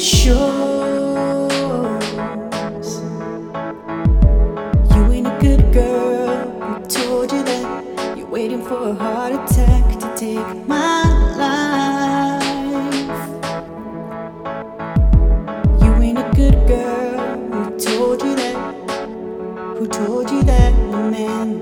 shows. You ain't a good girl. Who told you that? You're waiting for a heart attack to take my life. You ain't a good girl. Who told you that? Who told you that the man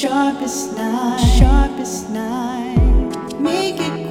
sharpest knife, sharpest knife. Make it